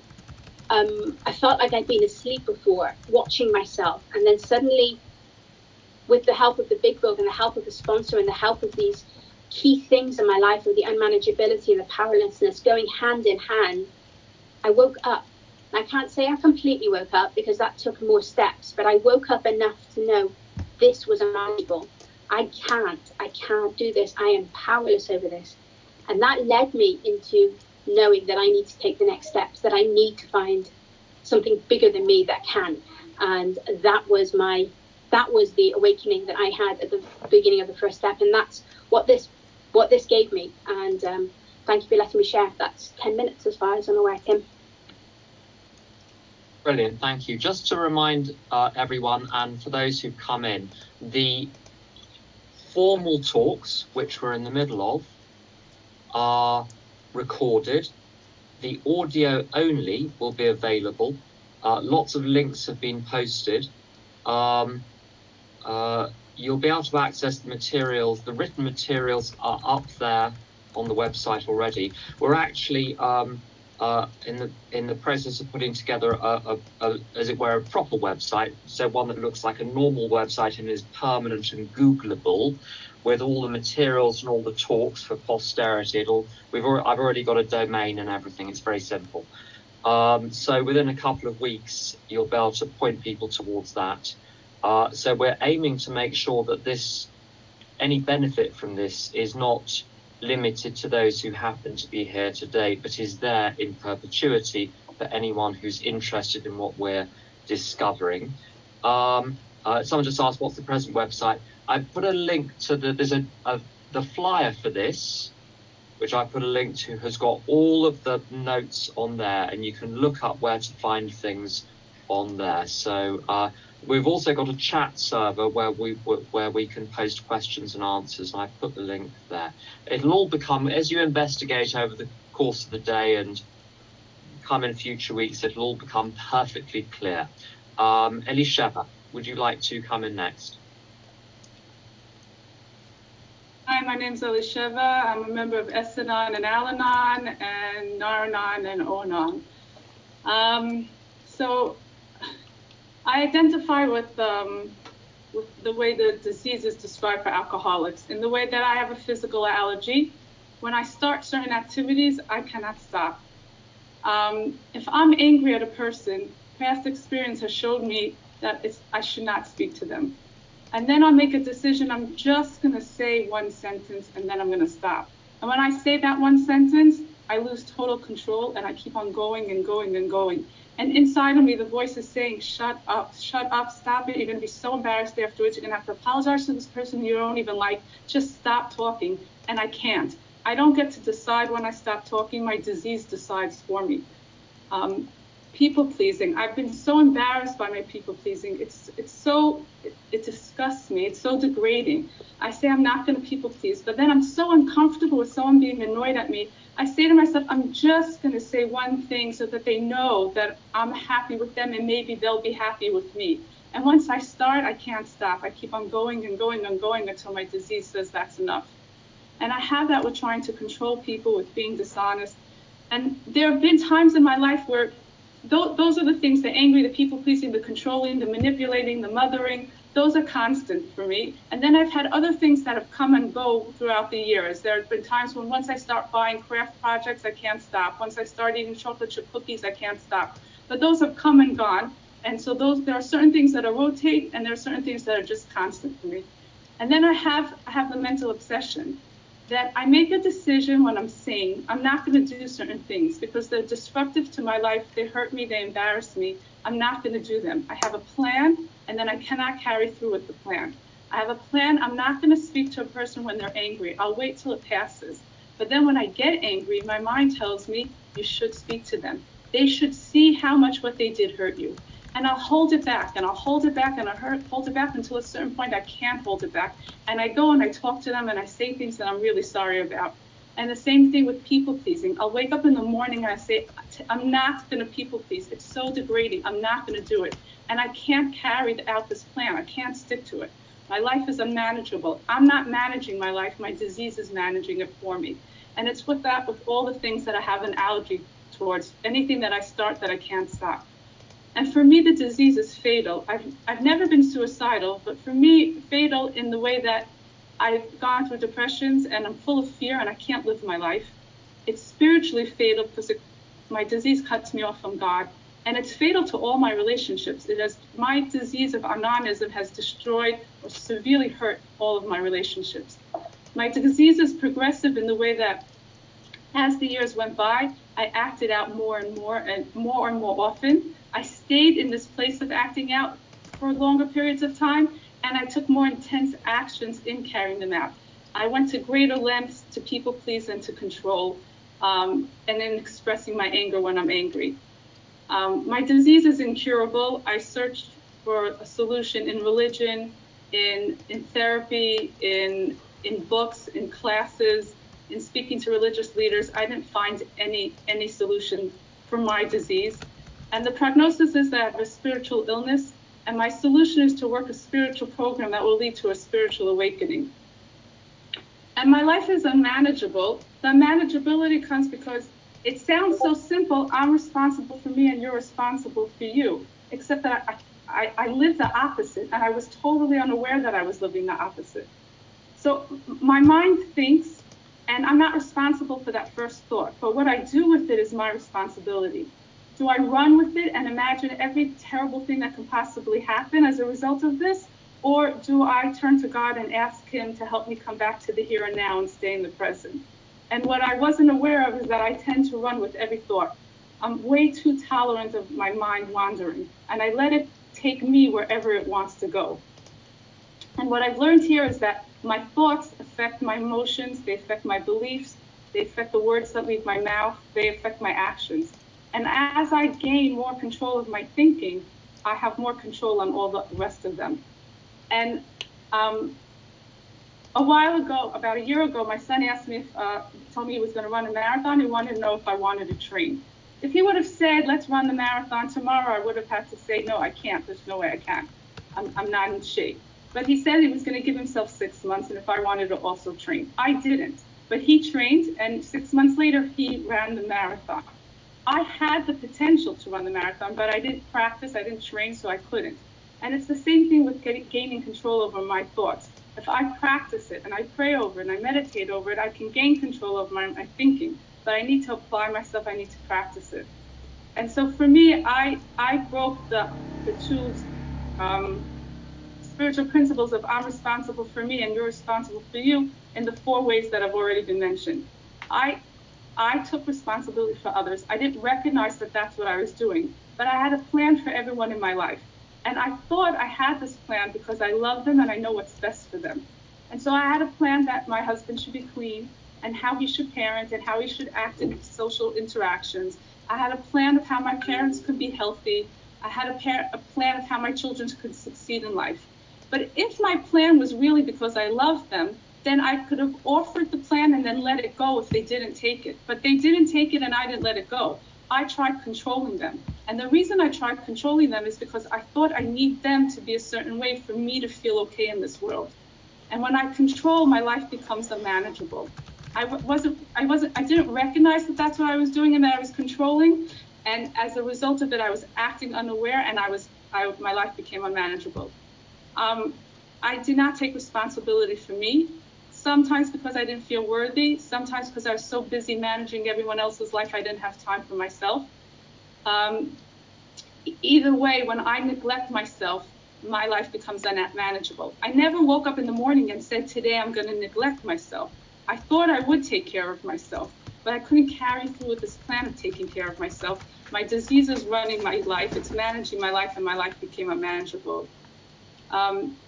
um, I felt like I'd been asleep before, watching myself, and then suddenly, with the help of the big book and the help of the sponsor and the help of these key things in my life, of the unmanageability and the powerlessness going hand in hand, I woke up. I can't say I completely woke up because that took more steps, but I woke up enough to know this was unmanageable. I can't, I can't do this. I am powerless over this. And that led me into knowing that I need to take the next steps, that I need to find something bigger than me that can. And that was my that was the awakening that I had at the beginning of the first step, and that's what this what this gave me. And um, thank you for letting me share. That's ten minutes as far as I'm aware, Tim. Brilliant, thank you. Just to remind uh, everyone, and for those who've come in, the formal talks, which we're in the middle of, are recorded. The audio only will be available. Uh, lots of links have been posted. Um, uh, you'll be able to access the materials. The written materials are up there on the website already. We're actually um, uh, in the in the process of putting together a, a, a, as it were a proper website, so one that looks like a normal website and is permanent and Googleable, with all the materials and all the talks for posterity. It'll we've already, I've already got a domain and everything. It's very simple. Um, so within a couple of weeks, you'll be able to point people towards that. Uh, so we're aiming to make sure that this any benefit from this is not limited to those who happen to be here today, but is there in perpetuity for anyone who's interested in what we're discovering. Um, uh, someone just asked, what's the present website? I put a link to the, there's a, a, the flyer for this, which I put a link to, has got all of the notes on there, and you can look up where to find things on there. So uh, we've also got a chat server where we where we can post questions and answers. And I put the link there. It'll all become as you investigate over the course of the day and come in future weeks. It'll all become perfectly clear. Um, Elisheva, would you like to come in next? Hi, my name is Elisheva. I'm a member of S-Anon and Al-Anon and Nar-Anon and O-Anon. Um, so I identify with, um, with the way the disease is described for alcoholics. In the way that I have a physical allergy, when I start certain activities, I cannot stop. Um, if I'm angry at a person, past experience has showed me that I should not speak to them. And then I'll make a decision. I'm just going to say one sentence and then I'm going to stop. And when I say that one sentence, I lose total control and I keep on going and going and going. And inside of me, the voice is saying, shut up, shut up, stop it. You're going to be so embarrassed afterwards. You're going to have to apologize to this person you don't even like. Just stop talking. And I can't. I don't get to decide when I stop talking. My disease decides for me. Um, people pleasing. I've been so embarrassed by my people pleasing. It's it's so disgusts me. It's so degrading. I say I'm not going to people please, but then I'm so uncomfortable with someone being annoyed at me. I say to myself, I'm just going to say one thing so that they know that I'm happy with them and maybe they'll be happy with me. And once I start, I can't stop. I keep on going and going and going until my disease says that's enough. And I have that with trying to control people, with being dishonest. And there have been times in my life where th- those are the things the angry, the people pleasing, the controlling, the manipulating, the mothering. Those are constant for me. And then I've had other things that have come and go throughout the years. There have been times when once I start buying craft projects, I can't stop. Once I start eating chocolate chip cookies, I can't stop. But those have come and gone. And so those there are certain things that are rotate and there are certain things that are just constant for me. And then I have I have the mental obsession that I make a decision when I'm sane. I'm not going to do certain things because they're disruptive to my life. They hurt me. They embarrass me. I'm not going to do them. I have a plan, and then I cannot carry through with the plan. I have a plan. I'm not going to speak to a person when they're angry. I'll wait till it passes. But then when I get angry, my mind tells me you should speak to them. They should see how much what they did hurt you and I'll hold it back and I'll hold it back and I'll hold it back until a certain point I can't hold it back. And I go and I talk to them and I say things that I'm really sorry about. And the same thing with people pleasing. I'll wake up in the morning and I say, I'm not going to people please. It's so degrading. I'm not going to do it. And I can't carry out this plan. I can't stick to it. My life is unmanageable. I'm not managing my life. My disease is managing it for me. And it's with that, with all the things that I have an allergy towards, anything that I start that I can't stop. And for me, the disease is fatal. I've, I've never been suicidal, but for me, fatal in the way that I've gone through depressions and I'm full of fear and I can't live my life. It's spiritually fatal because my disease cuts me off from God. And it's fatal to all my relationships. It has my disease of anonism has destroyed or severely hurt all of my relationships. My disease is progressive in the way that as the years went by, I acted out more and more and more and more often. I stayed in this place of acting out for longer periods of time, and I took more intense actions in carrying them out. I went to greater lengths to people please and to control, um, and in expressing my anger when I'm angry. Um, my disease is incurable. I searched for a solution in religion, in in therapy, in in books, in classes, in speaking to religious leaders, I didn't find any any solution for my disease. And the prognosis is that I have a spiritual illness, and my solution is to work a spiritual program that will lead to a spiritual awakening. And my life is unmanageable. The unmanageability comes because it sounds so simple. I'm responsible for me, and you're responsible for you. Except that I, I, I live the opposite, and I was totally unaware that I was living the opposite. So my mind thinks and I'm not responsible for that first thought. But what I do with it is my responsibility. Do I run with it and imagine every terrible thing that can possibly happen as a result of this? Or do I turn to God and ask Him to help me come back to the here and now and stay in the present? And what I wasn't aware of is that I tend to run with every thought. I'm way too tolerant of my mind wandering, and I let it take me wherever it wants to go. And what I've learned here is that my thoughts affect my emotions, they affect my beliefs, they affect the words that leave my mouth, they affect my actions. And as I gain more control of my thinking, I have more control on all the rest of them. And um, a while ago, about a year ago, my son asked me if, uh, told me he was going to run a marathon. He wanted to know if I wanted to train. If he would have said, let's run the marathon tomorrow, I would have had to say, no, I can't. There's no way I can. I'm, I'm not in shape. But he said he was going to give himself six months and if I wanted to also train. I didn't. But he trained and six months later he ran the marathon. I had the potential to run the marathon, but I didn't practice, I didn't train, so I couldn't. And it's the same thing with getting, gaining control over my thoughts. If I practice it and I pray over it and I meditate over it, I can gain control over my, my thinking. But I need to apply myself, I need to practice it. And so for me, I, I broke the, the two um, spiritual principles of I'm responsible for me and you're responsible for you in the four ways that have already been mentioned. I I took responsibility for others. I didn't recognize that that's what I was doing, but I had a plan for everyone in my life. And I thought I had this plan because I love them and I know what's best for them. And so I had a plan that my husband should be clean and how he should parent and how he should act in social interactions. I had a plan of how my parents could be healthy. I had a, par- a plan of how my children could succeed in life. But if my plan was really because I loved them, then I could have offered the plan and then let it go if they didn't take it. But they didn't take it and I didn't let it go. I tried controlling them. And the reason I tried controlling them is because I thought I need them to be a certain way for me to feel okay in this world. And when I control, my life becomes unmanageable. I wasn't, I wasn't, I didn't recognize that that's what I was doing and that I was controlling. And as a result of it, I was acting unaware and I was, I, my life became unmanageable. Um, I did not take responsibility for me sometimes because I didn't feel worthy, sometimes because I was so busy managing everyone else's life, I didn't have time for myself. Um, either way, when I neglect myself, my life becomes unmanageable. I never woke up in the morning and said, Today I'm going to neglect myself. I thought I would take care of myself, but I couldn't carry through with this plan of taking care of myself. My disease is running my life, it's managing my life, and my life became unmanageable. Um,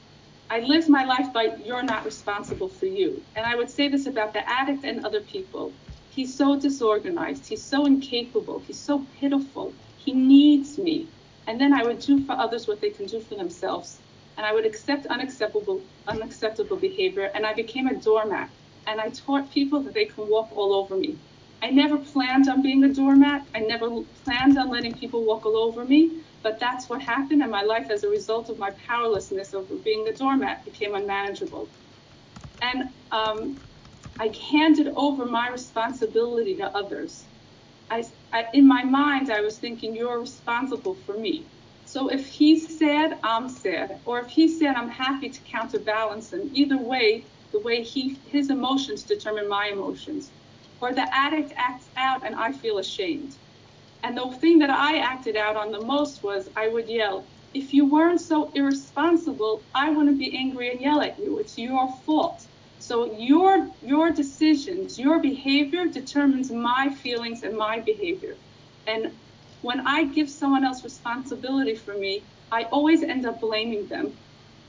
I lived my life by you're not responsible for you. And I would say this about the addict and other people. He's so disorganized. He's so incapable. He's so pitiful. He needs me. And then I would do for others what they can do for themselves. And I would accept unacceptable, unacceptable behavior. And I became a doormat. And I taught people that they can walk all over me. I never planned on being a doormat. I never planned on letting people walk all over me. But that's what happened, and my life, as a result of my powerlessness over being the doormat, became unmanageable. And um, I handed over my responsibility to others. I, I, in my mind, I was thinking, you're responsible for me. So if he's sad, I'm sad. Or if he's sad, I'm happy to counterbalance him. Either way, the way he his emotions determine my emotions. Or the addict acts out and I feel ashamed. And the thing that I acted out on the most was I would yell, if you weren't so irresponsible, I wouldn't be angry and yell at you. It's your fault. So your your decisions, your behavior determines my feelings and my behavior. And when I give someone else responsibility for me, I always end up blaming them.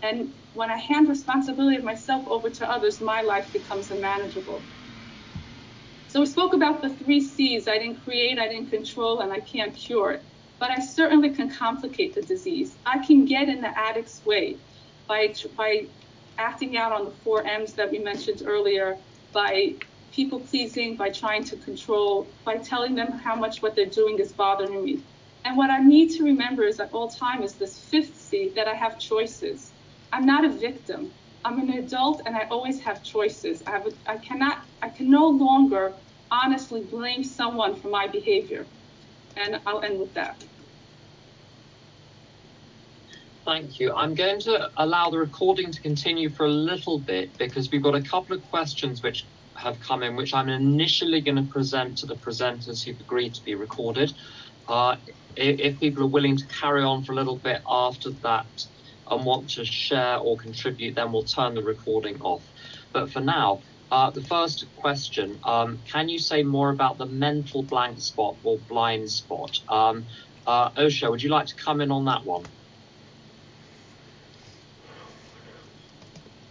And when I hand responsibility of myself over to others, my life becomes unmanageable. So we spoke about the three C's. I didn't create, I didn't control, and I can't cure it. But I certainly can complicate the disease. I can get in the addict's way by, by acting out on the four M's that we mentioned earlier, by people pleasing, by trying to control, by telling them how much what they're doing is bothering me. And what I need to remember is at all time is this fifth C that I have choices. I'm not a victim. I'm an adult and I always have choices. I have I cannot I can no longer honestly blame someone for my behavior. And I'll end with that. Thank you. I'm going to allow the recording to continue for a little bit because we've got a couple of questions which have come in, which I'm initially going to present to the presenters who've agreed to be recorded. Uh, if, if people are willing to carry on for a little bit after that and want to share or contribute, then we'll turn the recording off. But for now, uh, the first question, um, can you say more about the mental blank spot or blind spot? Um, uh, Osher, would you like to come in on that one?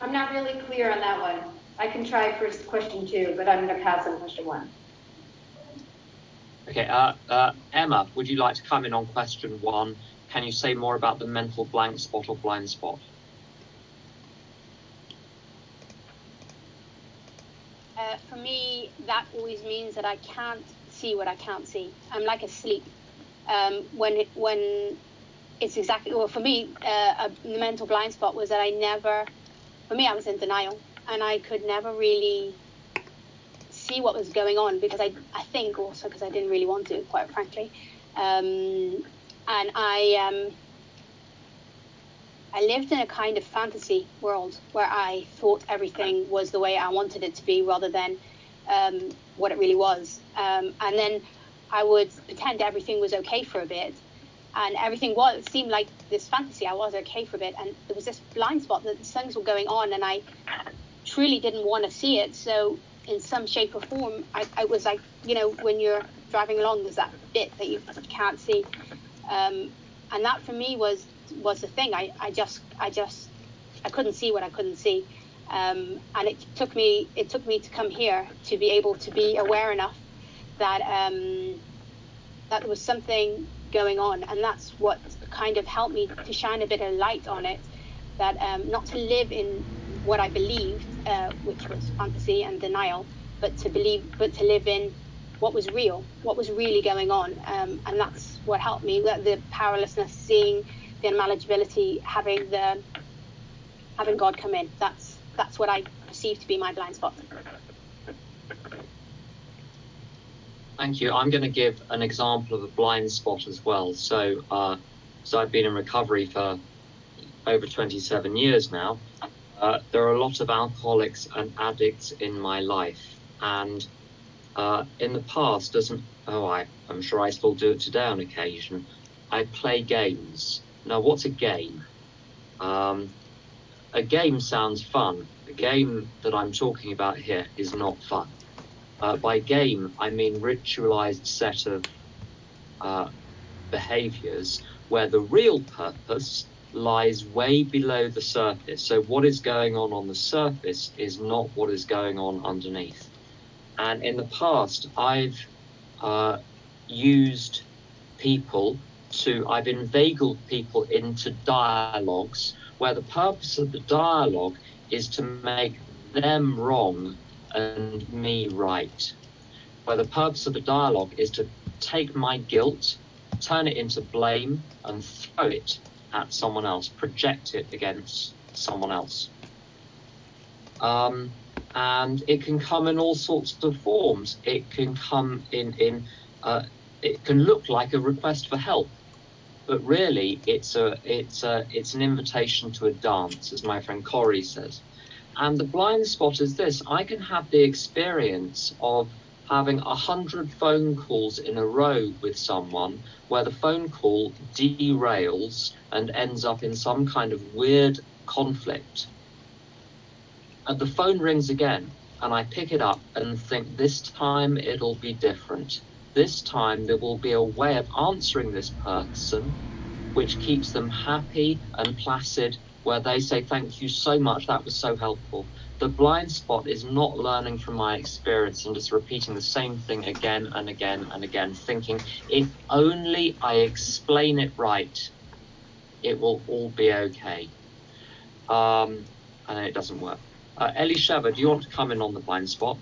I'm not really clear on that one. I can try for question two, but I'm going to pass on question one. Okay, uh, uh, Emma, would you like to come in on question one? Can you say more about the mental blank spot or blind spot? For me, that always means that I can't see what I can't see. I'm like asleep. Um, when it, when it's exactly well for me, uh, a, the mental blind spot was that I never. For me, I was in denial, and I could never really see what was going on because I I think also because I didn't really want to, quite frankly. Um, and I um, I lived in a kind of fantasy world where I thought everything was the way I wanted it to be rather than um, what it really was. Um, and then I would pretend everything was okay for a bit, and everything was seemed like this fantasy. I was okay for a bit, and there was this blind spot that things were going on, and I truly didn't want to see it. So in some shape or form, I, I was like, you know, when you're driving along, there's that bit that you can't see, um, and that for me was was the thing. I, I just I just I couldn't see what I couldn't see, um, and it took me it took me to come here to be able to be aware enough that um, that there was something going on, and that's what kind of helped me to shine a bit of light on it. That um, not to live in what I believed, uh, which was fantasy and denial, but to believe, but to live in what was real, what was really going on, um, and that's what helped me. The powerlessness, seeing the unmanageability, having the having God come in. That's that's what I perceive to be my blind spot. Thank you. I'm going to give an example of a blind spot as well. So, uh, so I've been in recovery for over 27 years now. Uh, there are a lot of alcoholics and addicts in my life, and uh, in the past, doesn't oh I I'm sure I still do it today on occasion. I play games. Now, what's a game? Um, a game sounds fun. The game that I'm talking about here is not fun. Uh, by game, I mean ritualized set of uh, behaviors where the real purpose lies way below the surface. So, what is going on on the surface is not what is going on underneath. And in the past, I've uh, used people to, I've inveigled people into dialogues where the purpose of the dialogue is to make them wrong and me right. Where the purpose of the dialogue is to take my guilt, turn it into blame, and throw it at someone else, project it against someone else. Um, and it can come in all sorts of forms. It can come in in uh, it can look like a request for help, but really it's a it's a it's an invitation to a dance, as my friend Corey says. And the blind spot is this I can have the experience of having a hundred phone calls in a row with someone where the phone call derails and ends up in some kind of weird conflict. And the phone rings again, and I pick it up and think this time it'll be different. This time there will be a way of answering this person which keeps them happy and placid where they say, Thank you so much, that was so helpful. The blind spot is not learning from my experience and just repeating the same thing again and again and again, thinking, if only I explain it right, it will all be okay. Um, and it doesn't work. Uh, Elisheva, do you want to come in on the blind spot?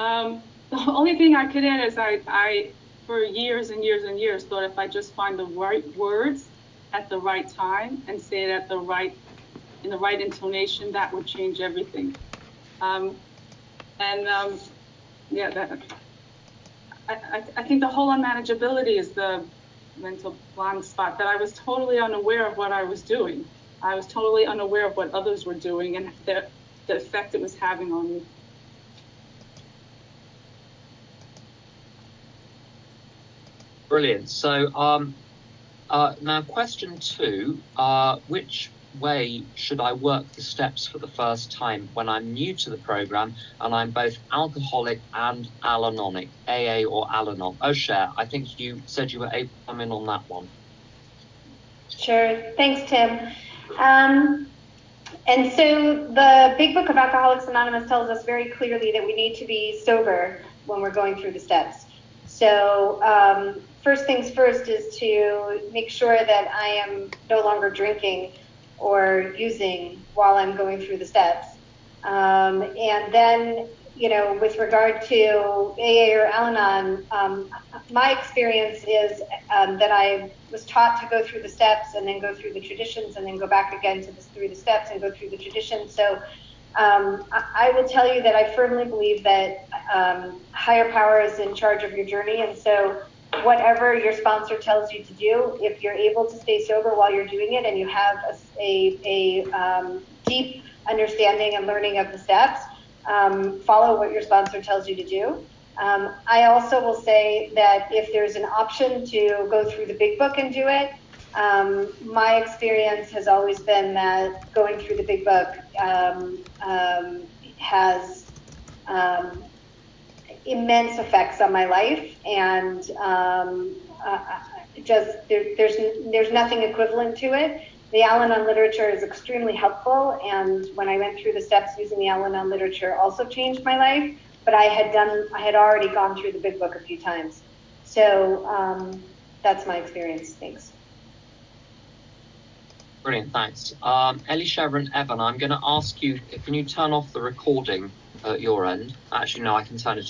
Um, the only thing I could add is I, I for years and years and years thought if I just find the right words at the right time and say it at the right in the right intonation, that would change everything. Um, and um, yeah, that I, I, I think the whole unmanageability is the mental blind spot that I was totally unaware of what I was doing. I was totally unaware of what others were doing and the, the effect it was having on me. Brilliant. So um, uh, now question two, uh, which way should I work the steps for the first time when I'm new to the program and I'm both alcoholic and Al-Anonic, AA or Al-Anon? Osher, I think you said you were able to come in on that one. Sure. Thanks, Tim. Um, and so the Big Book of Alcoholics Anonymous tells us very clearly that we need to be sober when we're going through the steps. So um, first things first is to make sure that I am no longer drinking or using while I'm going through the steps. Um, and then, you know, with regard to AA or Al Anon, um, my experience is um, that I was taught to go through the steps and then go through the traditions and then go back again to the, through the steps and go through the traditions. So um, I, will tell you that I firmly believe that um, higher power is in charge of your journey, and so whatever your sponsor tells you to do, if you're able to stay sober while you're doing it and you have a, a, a um, deep understanding and learning of the steps, um, follow what your sponsor tells you to do. Um, I also will say that if there's an option to go through the big book and do it, um, my experience has always been that going through the big book um, um, has immense effects on my life, and um, uh, just there, there's there's nothing equivalent to it. The Al-Anon literature is extremely helpful, and when I went through the steps using the Al-Anon literature, also changed my life. But I had done, I had already gone through the Big Book a few times, so um, that's my experience. Thanks. Brilliant, thanks. Um, Elisha and Evan, I'm going to ask you, can you turn off the recording at your end? Actually, no, I can turn it off.